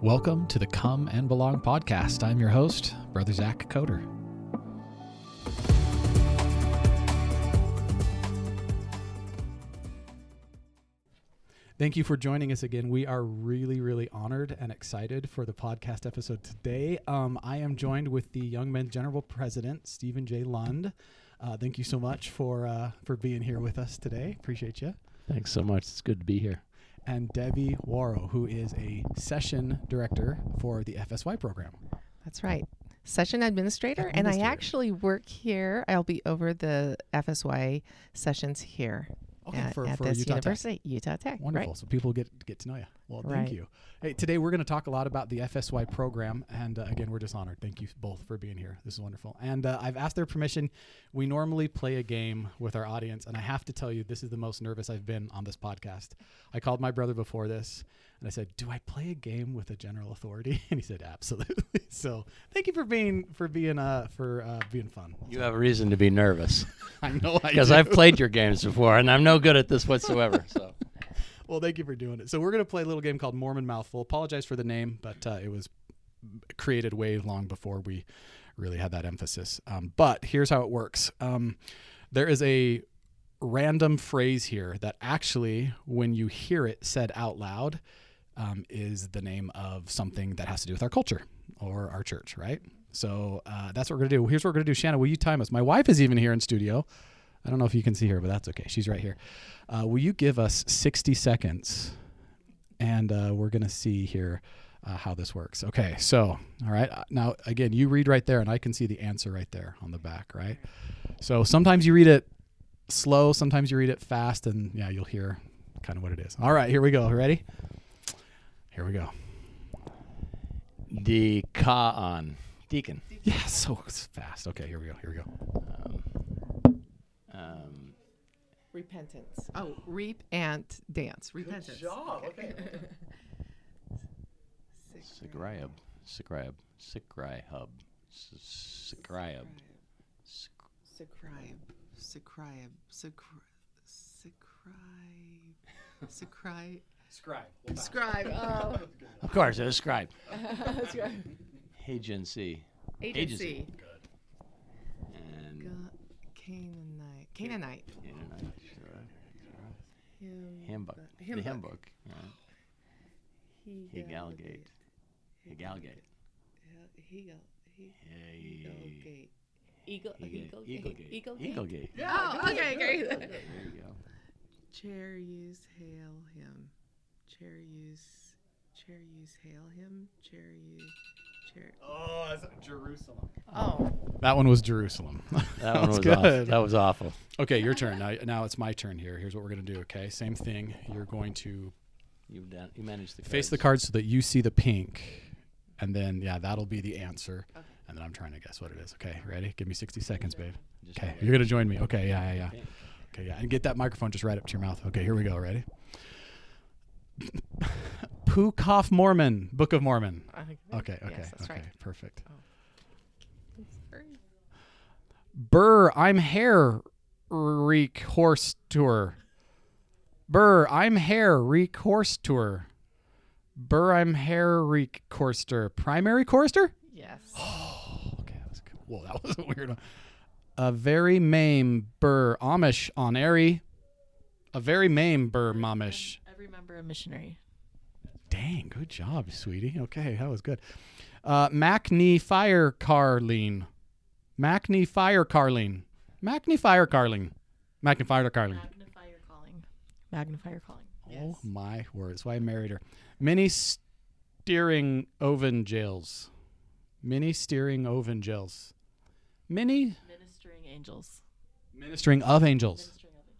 Welcome to the Come and Belong podcast. I'm your host, Brother Zach Coder. Thank you for joining us again. We are really, really honored and excited for the podcast episode today. Um, I am joined with the Young Men's General President, Steven J. Lund. Uh, thank you so much for uh, for being here with us today. Appreciate you. Thanks so much. It's good to be here. And Debbie Warrow, who is a session director for the FSY program. That's right. Session administrator, and I actually work here. I'll be over the FSY sessions here Okay, at, for, at for this Utah Tech. Utah Tech. Wonderful. Right? So people get get to know you. Well, thank Right. you. Hey, today we're going to talk a lot about the FSY program, and uh, again, we're just honored. Thank you both for being here. This is wonderful. And uh, I've asked their permission. We normally play a game with our audience, and I have to tell you, this is the most nervous I've been on this podcast. I called my brother before this, and I said, "Do I play a game with a general authority?" And he said, "Absolutely." so thank you for being for being uh for uh, being fun. You have a reason to be nervous I know I because. I've played your games before, and I'm no good at this whatsoever. So Well, thank you for doing it. So we're going to play a little game called Mormon Mouthful. Apologize for the name, but uh, it was created way long before we really had that emphasis. Um, but here's how it works. Um, there is a random phrase here that actually, when you hear it said out loud, um, is the name of something that has to do with our culture or our church, right? So uh, that's what we're gonna do. Here's what we're gonna do. Shannon, will you time us? My wife is even here in studio. I don't know if you can see her, but that's okay. She's right here. Uh, will you give us 60 seconds? And uh, we're going to see here uh, how this works. Okay, so, all right. Uh, Now, again, you read right there, and I can see the answer right there on the back, right? So sometimes you read it slow, sometimes you read it fast, and yeah, you'll hear kind of what it is. All right, here we go. Ready? Here we go. the ka on deacon. Yeah, so fast. Okay, here we go. Here we go. Um, Repentance. Oh, reap and dance. Repentance. Good Okay. Sigrayab, Sigrayab, Sigrayhub, Sigrayab. Scribe. Scribe. Scribe. Scribe. Scribe. Scribe. Scribe. Oh. Of course, it was scribe. Scribe. Agency. Agency. And Ga- Canaanite. Canaanite. Canaanite, sure, sure. Hymn- hymn book. hymn the hymn book. book. Right. Hegalgate. Hegalgate. Hegel. He- Hey. Eaglegate. Eagle. Eagle- Eaglegate. Eaglegate. Eaglegate. Oh, okay, great. There you go. Chair hail him. Chair use. Hail him. Chair use. Oh, that's Jerusalem. Oh. That one was Jerusalem. That one was good. awful. That was awful. Okay, your turn. Now, now it's my turn here. Here's what we're going to do, okay? Same thing. You're going to You've done. You managed the face the cards. cards so that you see the pink. And then, yeah, that'll be the answer. Okay. And then I'm trying to guess what it is. Okay, ready? Give me 60 seconds, babe. Just Okay, you're going to join me. Okay, yeah, yeah, yeah. pink. Okay, yeah. And get that microphone just right up to your mouth. Okay, here we go. Ready? Pukoff Mormon, Book of Mormon. Okay, okay, Yes, okay, right. perfect. Sorry. Burr, I'm hair reek horse tour. Burr, I'm hair reek horse tour. Burr, I'm hair reek chorister. Primary chorister? Yes. Oh, Okay, that was good. Whoa, that was a weird one. A very mame burr Amish on airy. A very mame burr mamish. I remember a missionary. Dang, good job, sweetie. Okay, that was good. Uh, Macney Fire Carline. Macney Fire Carline. Macney Fire Carline. Macney Fire Carline. Magnifier calling. Magnifier calling. Oh my word. That's why I married her. Mini steering oven jails. Mini steering oven jails. Mini Ministering angels. ministering of angels. Ministering of angels.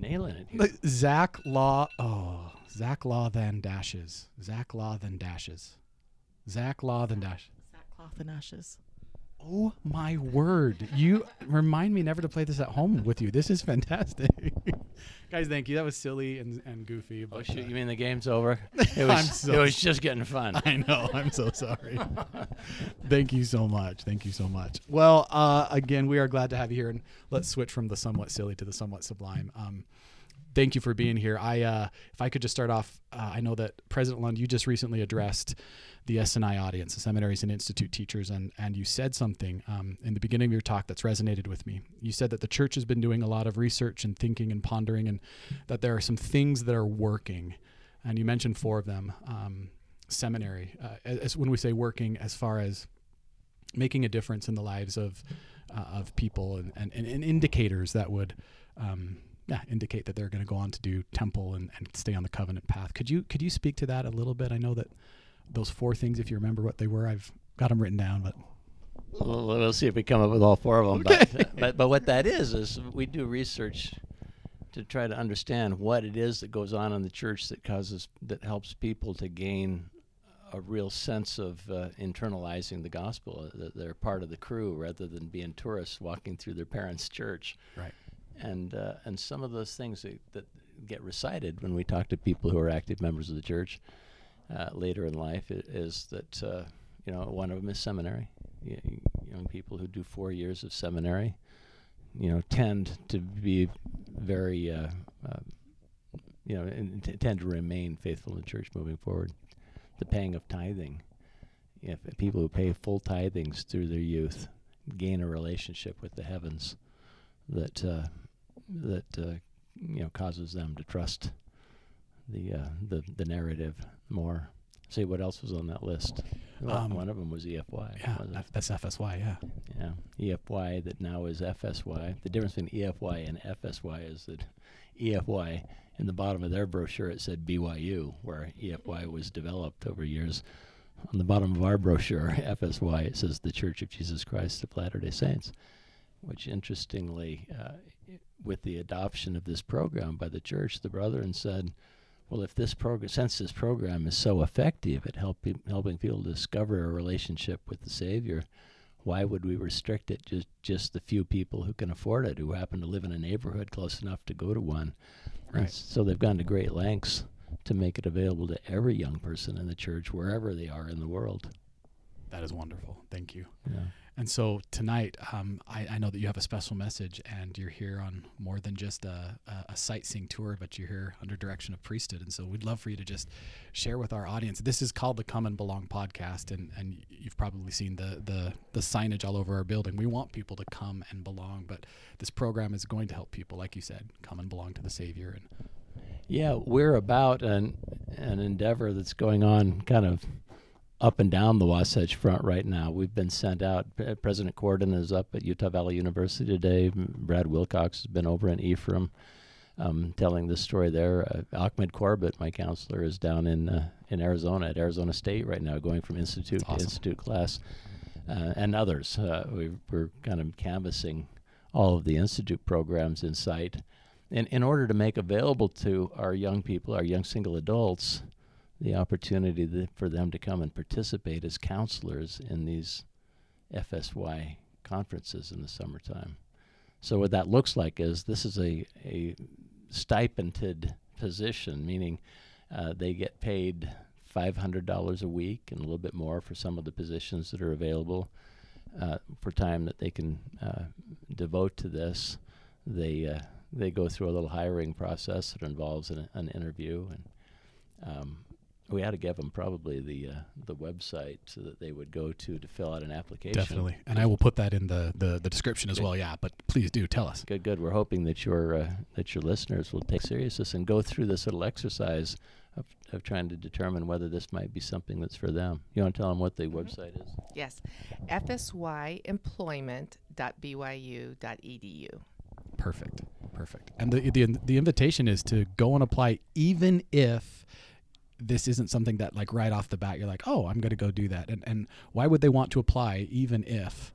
You're nailing it. here. Like, Zach Law. Oh, Zach Law then dashes. Zach Law then dashes. Zach Law then dash. Sackcloth and ashes. Oh my word. You remind me never to play this at home with you. This is fantastic. Guys, thank you. That was silly and, and goofy. But Oh shoot! uh, You mean the game's over? It was. so it was just getting fun. I know. I'm so sorry. Thank you so much. Thank you so much. Well, uh, again, we are glad to have you here, and let's switch from the somewhat silly to the somewhat sublime. Um, thank you for being here. I, uh, if I could just start off, uh, I know that President Lund, you just recently addressed the S&I audience, the seminaries and institute teachers, and and you said something um, in the beginning of your talk that's resonated with me. You said that the church has been doing a lot of research and thinking and pondering, and that there are some things that are working, and you mentioned four of them. Um, seminary, uh, as when we say working, as far as making a difference in the lives of uh, of people and, and, and indicators that would um, yeah, indicate that they're going to go on to do temple and, and stay on the covenant path. Could you could you speak to that a little bit? I know that those four things, if you remember what they were, I've got them written down, but Well, we'll see if we come up with all four of them. But, uh, but but what that is is we do research to try to understand what it is that goes on in the church that causes that helps people to gain a real sense of uh, internalizing the gospel that they're part of the crew rather than being tourists walking through their parents' church. right. And uh, and some of those things that, that get recited when we talk to people who are active members of the church uh, later in life is that uh, you know one of them is seminary. Young people who do four years of seminary, you know, tend to be very uh, uh, you know t- tend to remain faithful in the church moving forward. The paying of tithing. If people who pay full tithings through their youth gain a relationship with the heavens that uh, that uh, you know causes them to trust the uh, the the narrative more. See what else was on that list? Well, Um, one of them was EFY. Yeah. F- that's FSY. Yeah, Yeah, EFY that now is FSY. The difference between EFY and FSY is that EFY in the bottom of their brochure it said BYU, where EFY was developed over years. On the bottom of our brochure, FSY, it says the Church of Jesus Christ of Latter-day Saints, which interestingly, uh, with the adoption of this program by the church, the brethren said, well, if this program, since this program is so effective at helping helping people discover a relationship with the Savior, why would we restrict it just just the few people who can afford it, who happen to live in a neighborhood close enough to go to one? And Right. so they've gone to great lengths to make it available to every young person in the church, wherever they are in the world. that is wonderful. Thank you. Yeah. And so tonight, um, I, I know that you have a special message, and you're here on more than just a, a, sightseeing tour, but you're here under direction of priesthood. And so we'd love for you to just share with our audience. This is called the Come and Belong podcast, and, and you've probably seen the, the the signage all over our building. We want people to come and belong, but this program is going to help people, like you said, come and belong to the Savior. And Yeah, we're about an an endeavor that's going on kind of up and down the Wasatch Front right now. We've been sent out. President Cordon is up at Utah Valley University today. Brad Wilcox has been over in Ephraim um, telling the story there. Uh, Ahmad Corbitt, my counselor, is down in uh, in Arizona at Arizona State right now, going from institute awesome. to institute class, uh, and others. Uh, we, we're kind of canvassing all of the institute programs in sight in, in order to make available to our young people, our young single adults, the opportunity for them to come and participate as counselors in these FSY conferences in the summertime. So what that looks like is this is a, a stipended position, meaning uh, they get paid $500 a week and a little bit more for some of the positions that are available uh, for time that they can uh, devote to this. They uh, they go through a little hiring process that involves an, an interview, and um, we ought to give them probably the uh, the website so that they would go to to fill out an application. definitely, and I will put that in the, the, the description as well. Yeah, but please do tell us. Good, good. We're hoping that your uh, that your listeners will take serious this and go through this little exercise of, of trying to determine whether this might be something that's for them. You want to tell them what the website is? Yes. fsyemployment.byu.edu. Perfect. Perfect. And the, the the invitation is to go and apply even if this isn't something that like right off the bat you're like, "Oh, I'm going to go do that." And and why would they want to apply even if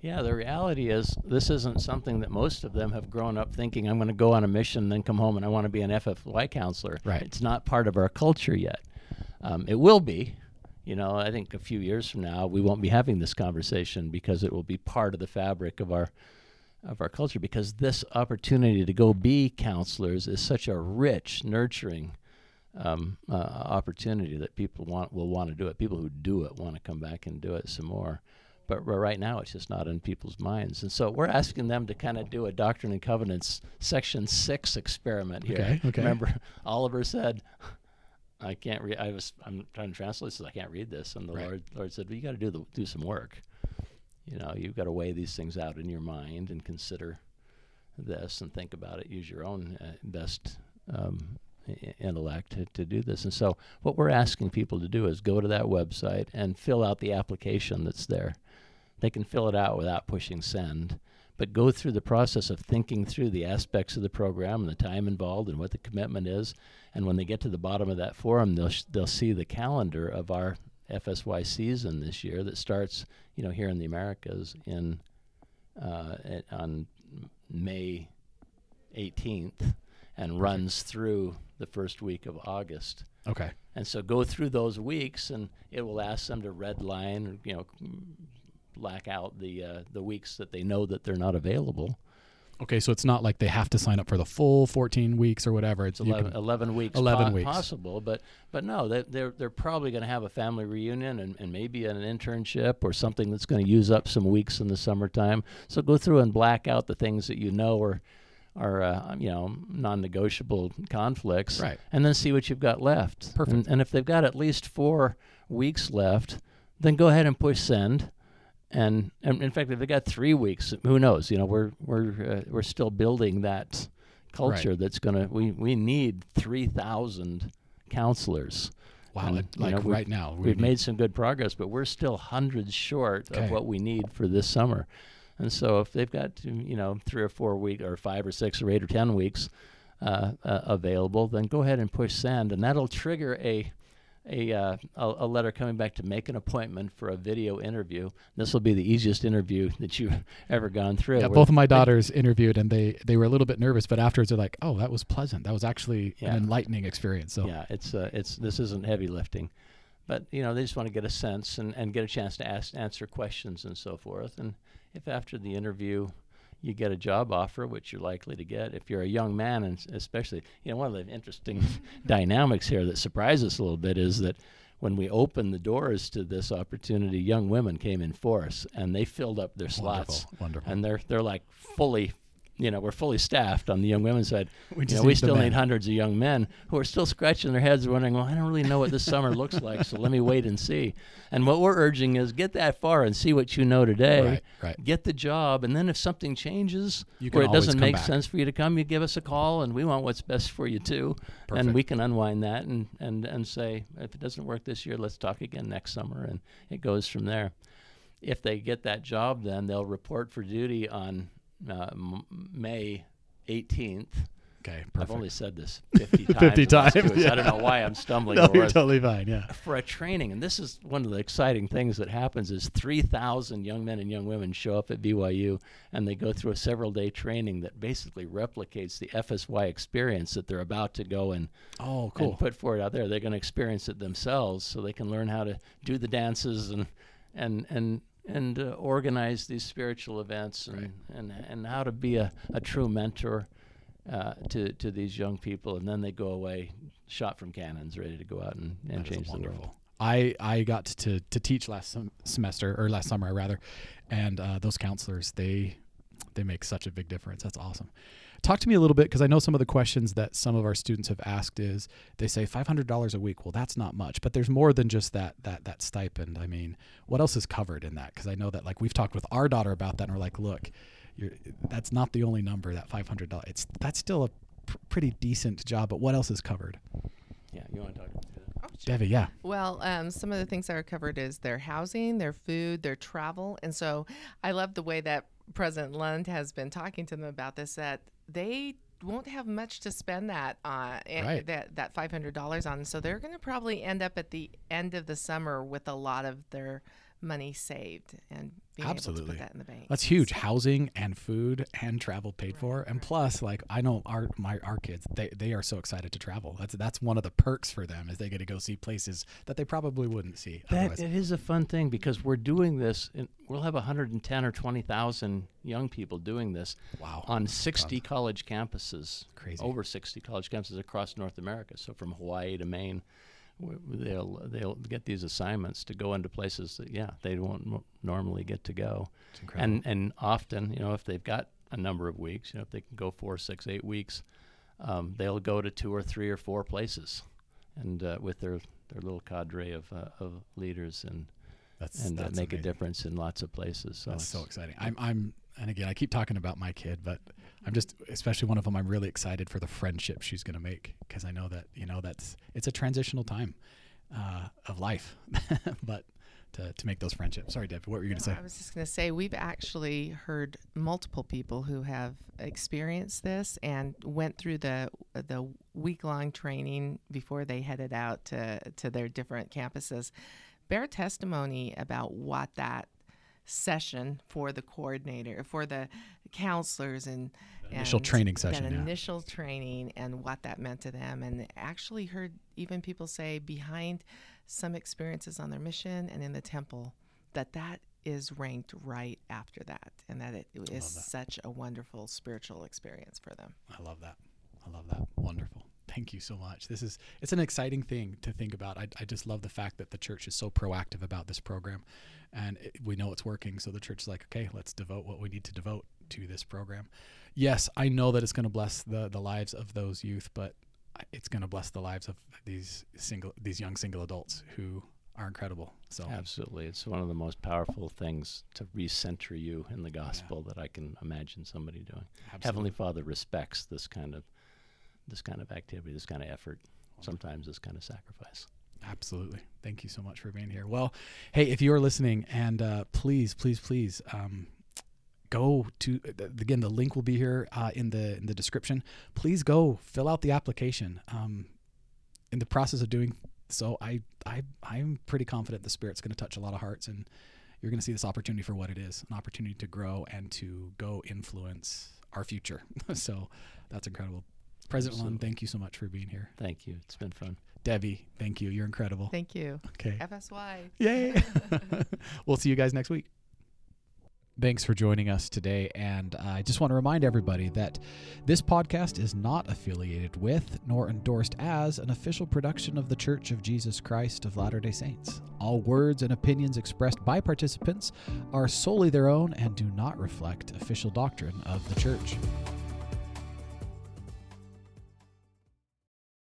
Yeah, the reality is this isn't something that most of them have grown up thinking. I'm going to go on a mission, then come home, and I want to be an FSY counselor. Right. It's not part of our culture yet. Um, it will be. You know, I think a few years from now we won't be having this conversation because it will be part of the fabric of our of our culture. Because this opportunity to go be counselors is such a rich, nurturing um, uh, opportunity that people want will want to do it. People who do it want to come back and do it some more but right now it's just not in people's minds. And so we're asking them to kind of do a Doctrine and Covenants Section Six experiment here. Okay, okay. Remember, Oliver said. I can't read. I was. I'm trying to translate. Says I can't read this, and the Right. Lord, Lord said, "Well, you got to do the, do some work. You know, you've got to weigh these things out in your mind and consider this and think about it. Use your own uh, best um, intellect to, to do this. And so, what we're asking people to do is go to that website and fill out the application that's there. They can fill it out without pushing send, but go through the process of thinking through the aspects of the program and the time involved and what the commitment is. And when they get to the bottom of that forum, they'll sh- they'll see the calendar of our FSY season this year that starts, you know, here in the Americas in uh, on May 18th and runs through the first week of August. Okay. And so go through those weeks, and it will ask them to red line, or, you know, black out the uh, the weeks that they know that they're not available. Okay, so it's not like they have to sign up for the full 14 weeks or whatever. It's It's 11, can- 11 weeks, 11 po- weeks. possible, but but no, they, they're they're probably going to have a family reunion and, and maybe an internship or something that's going to use up some weeks in the summertime. So go through and black out the things that you know are are uh, you know non-negotiable conflicts, Right. And then see what you've got left. Perfect. And, and if they've got at least four weeks left, then go ahead and push send. And, and in fact, if they've got three weeks, who knows? You know, we're we're uh, we're still building that culture that's going to. We we need three thousand counselors. wow, and, like, know, right now. we We've need- made some good progress, but we're still hundreds short Okay. of what we need for this summer. And so, if they've got you know three or four weeks, or five or six or eight or ten weeks uh, uh, available, then go ahead and push send, and that'll trigger a a, uh, a a letter coming back to make an appointment for a video interview. This will be the easiest interview that you've ever gone through. Yeah, both of my daughters interviewed and they they were a little bit nervous, but afterwards they're like, "Oh, that was pleasant. That was actually Yeah. an enlightening experience." So Yeah, it's uh, it's this isn't heavy lifting, but you know they just want to get a sense and, and get a chance to ask answer questions and so forth. And if after the interview you get a job offer, which you're likely to get, if you're a young man, and especially you know one of the interesting dynamics here that surprised us a little bit is that when we opened the doors to this opportunity, young women came in force and they filled up their slots, wonderful, wonderful. and they're they're like fully. You know, we're fully staffed on the young women's side. We You know, we need still need hundreds of young men who are still scratching their heads, wondering, "Well, I don't really know what this summer looks like, so let me wait and see." And what we're urging is get that far and see what you know today. Right, right. Get the job, and then if something changes where it doesn't make back. sense for you to come, you give us a call, and we want what's best for you too. Perfect. And we can unwind that and and and say, if it doesn't work this year, let's talk again next summer, and it goes from there. If they get that job, then they'll report for duty on uh, m- May 18th. okay, I've only said this 50 times. 50 in the last two times, weeks. I don't know why I'm stumbling no, you're it. totally fine. Yeah. For a training, and this is one of the exciting things that happens is 3,000 young men and young women show up at BYU and they go through a several day training that basically replicates the FSY experience that they're about to go and, Oh, cool. and put forward out there. They're going to experience it themselves so they can learn how to do the dances and and and and uh, organize these spiritual events and, Right. and and how to be a, a true mentor uh, to to these young people, and then they go away shot from cannons, ready to go out and, and That change the world. I I got to to teach last sem- semester or last summer rather, and uh, those counselors they they make such a big difference. That's awesome. Talk to me a little bit because I know some of the questions that some of our students have asked is they say five hundred dollars a week. Well, that's not much, but there's more than just that that that stipend. I mean, what else is covered in that? Because I know that like we've talked with our daughter about that, and we're like, look, you're, that's not the only number. That five hundred dollars. It's that's still a pr- pretty decent job, but what else is covered? Yeah, you want to talk about that? Oh, sure. Debbie, yeah. Well, um, some of the things that are covered is their housing, their food, their travel, and so I love the way that President Lund has been talking to them about this. That they won't have much to spend that uh, eh, Right. that that five hundred dollars on, so they're going to probably end up at the end of the summer with a lot of their money saved and being able to Absolutely. put that in the bank. That's huge. Housing and food and travel paid for, and plus, like I know our my our kids, they they are so excited to travel. That's that's one of the perks for them is they get to go see places that they probably wouldn't see That otherwise. it is a fun thing because we're doing this. In, we'll have 110 or 20,000 young people doing this Wow. on 60 college campuses. Crazy. Over 60 college campuses across North America. So from Hawaii to Maine, w- they'll they'll get these assignments to go into places that yeah they won't mo- normally get to go, It's incredible. and and often you know if they've got a number of weeks, you know if they can go four, six, eight weeks, um, they'll go to two or three or four places, and uh, with their their little cadre of uh, of leaders and that's and uh, that's make a difference in lots of places. So That's so exciting. I'm, I'm, and again, I keep talking about my kid, but I'm just, especially one of them, I'm really excited for the friendship she's going to make because I know that, you know, that's, it's a transitional time uh, of life, but to, to make those friendships. Sorry, Deb, what were you going to say? I was just going to say we've actually heard multiple people who have experienced this and went through the the week long training before they headed out to to their different campuses. Bear testimony about what that session for the coordinator, for the counselors and Initial and training that session, yeah. initial training and what that meant to them and actually heard even people say behind some experiences on their mission and in the temple that that is ranked right after that and that it is that. such a wonderful spiritual experience for them I love that. I love that. Wonderful. Thank you so much. This is it's an exciting thing to think about. I, I just love the fact that the church is so proactive about this program, and it, we know it's working. So the church is like, okay, let's devote what we need to devote to this program. Yes, I know that it's going to bless the the lives of those youth, but it's going to bless the lives of these single these young single adults who are incredible. So Absolutely. It's one of the most powerful things to recenter you in the gospel that I can imagine somebody doing. absolutely. Heavenly Father respects this kind of this kind of activity, this kind of effort, sometimes this kind of sacrifice. Absolutely. Thank you so much for being here. Well, hey, if you are listening, and uh, please, please, please, um, go to again. The link will be here uh, in the in the description. Please go fill out the application. Um, in the process of doing so, I I I'm pretty confident the Spirit's going to touch a lot of hearts, and you're going to see this opportunity for what it is an opportunity to grow and to go influence our future. so that's incredible. President Lund, thank you so much for being here. Thank you. It's been fun. Debbie, thank you. You're incredible. thank you Okay. fsy Yay. we'll see you guys next week. Thanks for joining us today. And I just want to remind everybody that this podcast is not affiliated with nor endorsed as an official production of The Church of Jesus Christ of Latter day Saints. All words and opinions expressed by participants are solely their own and do not reflect official doctrine of the church.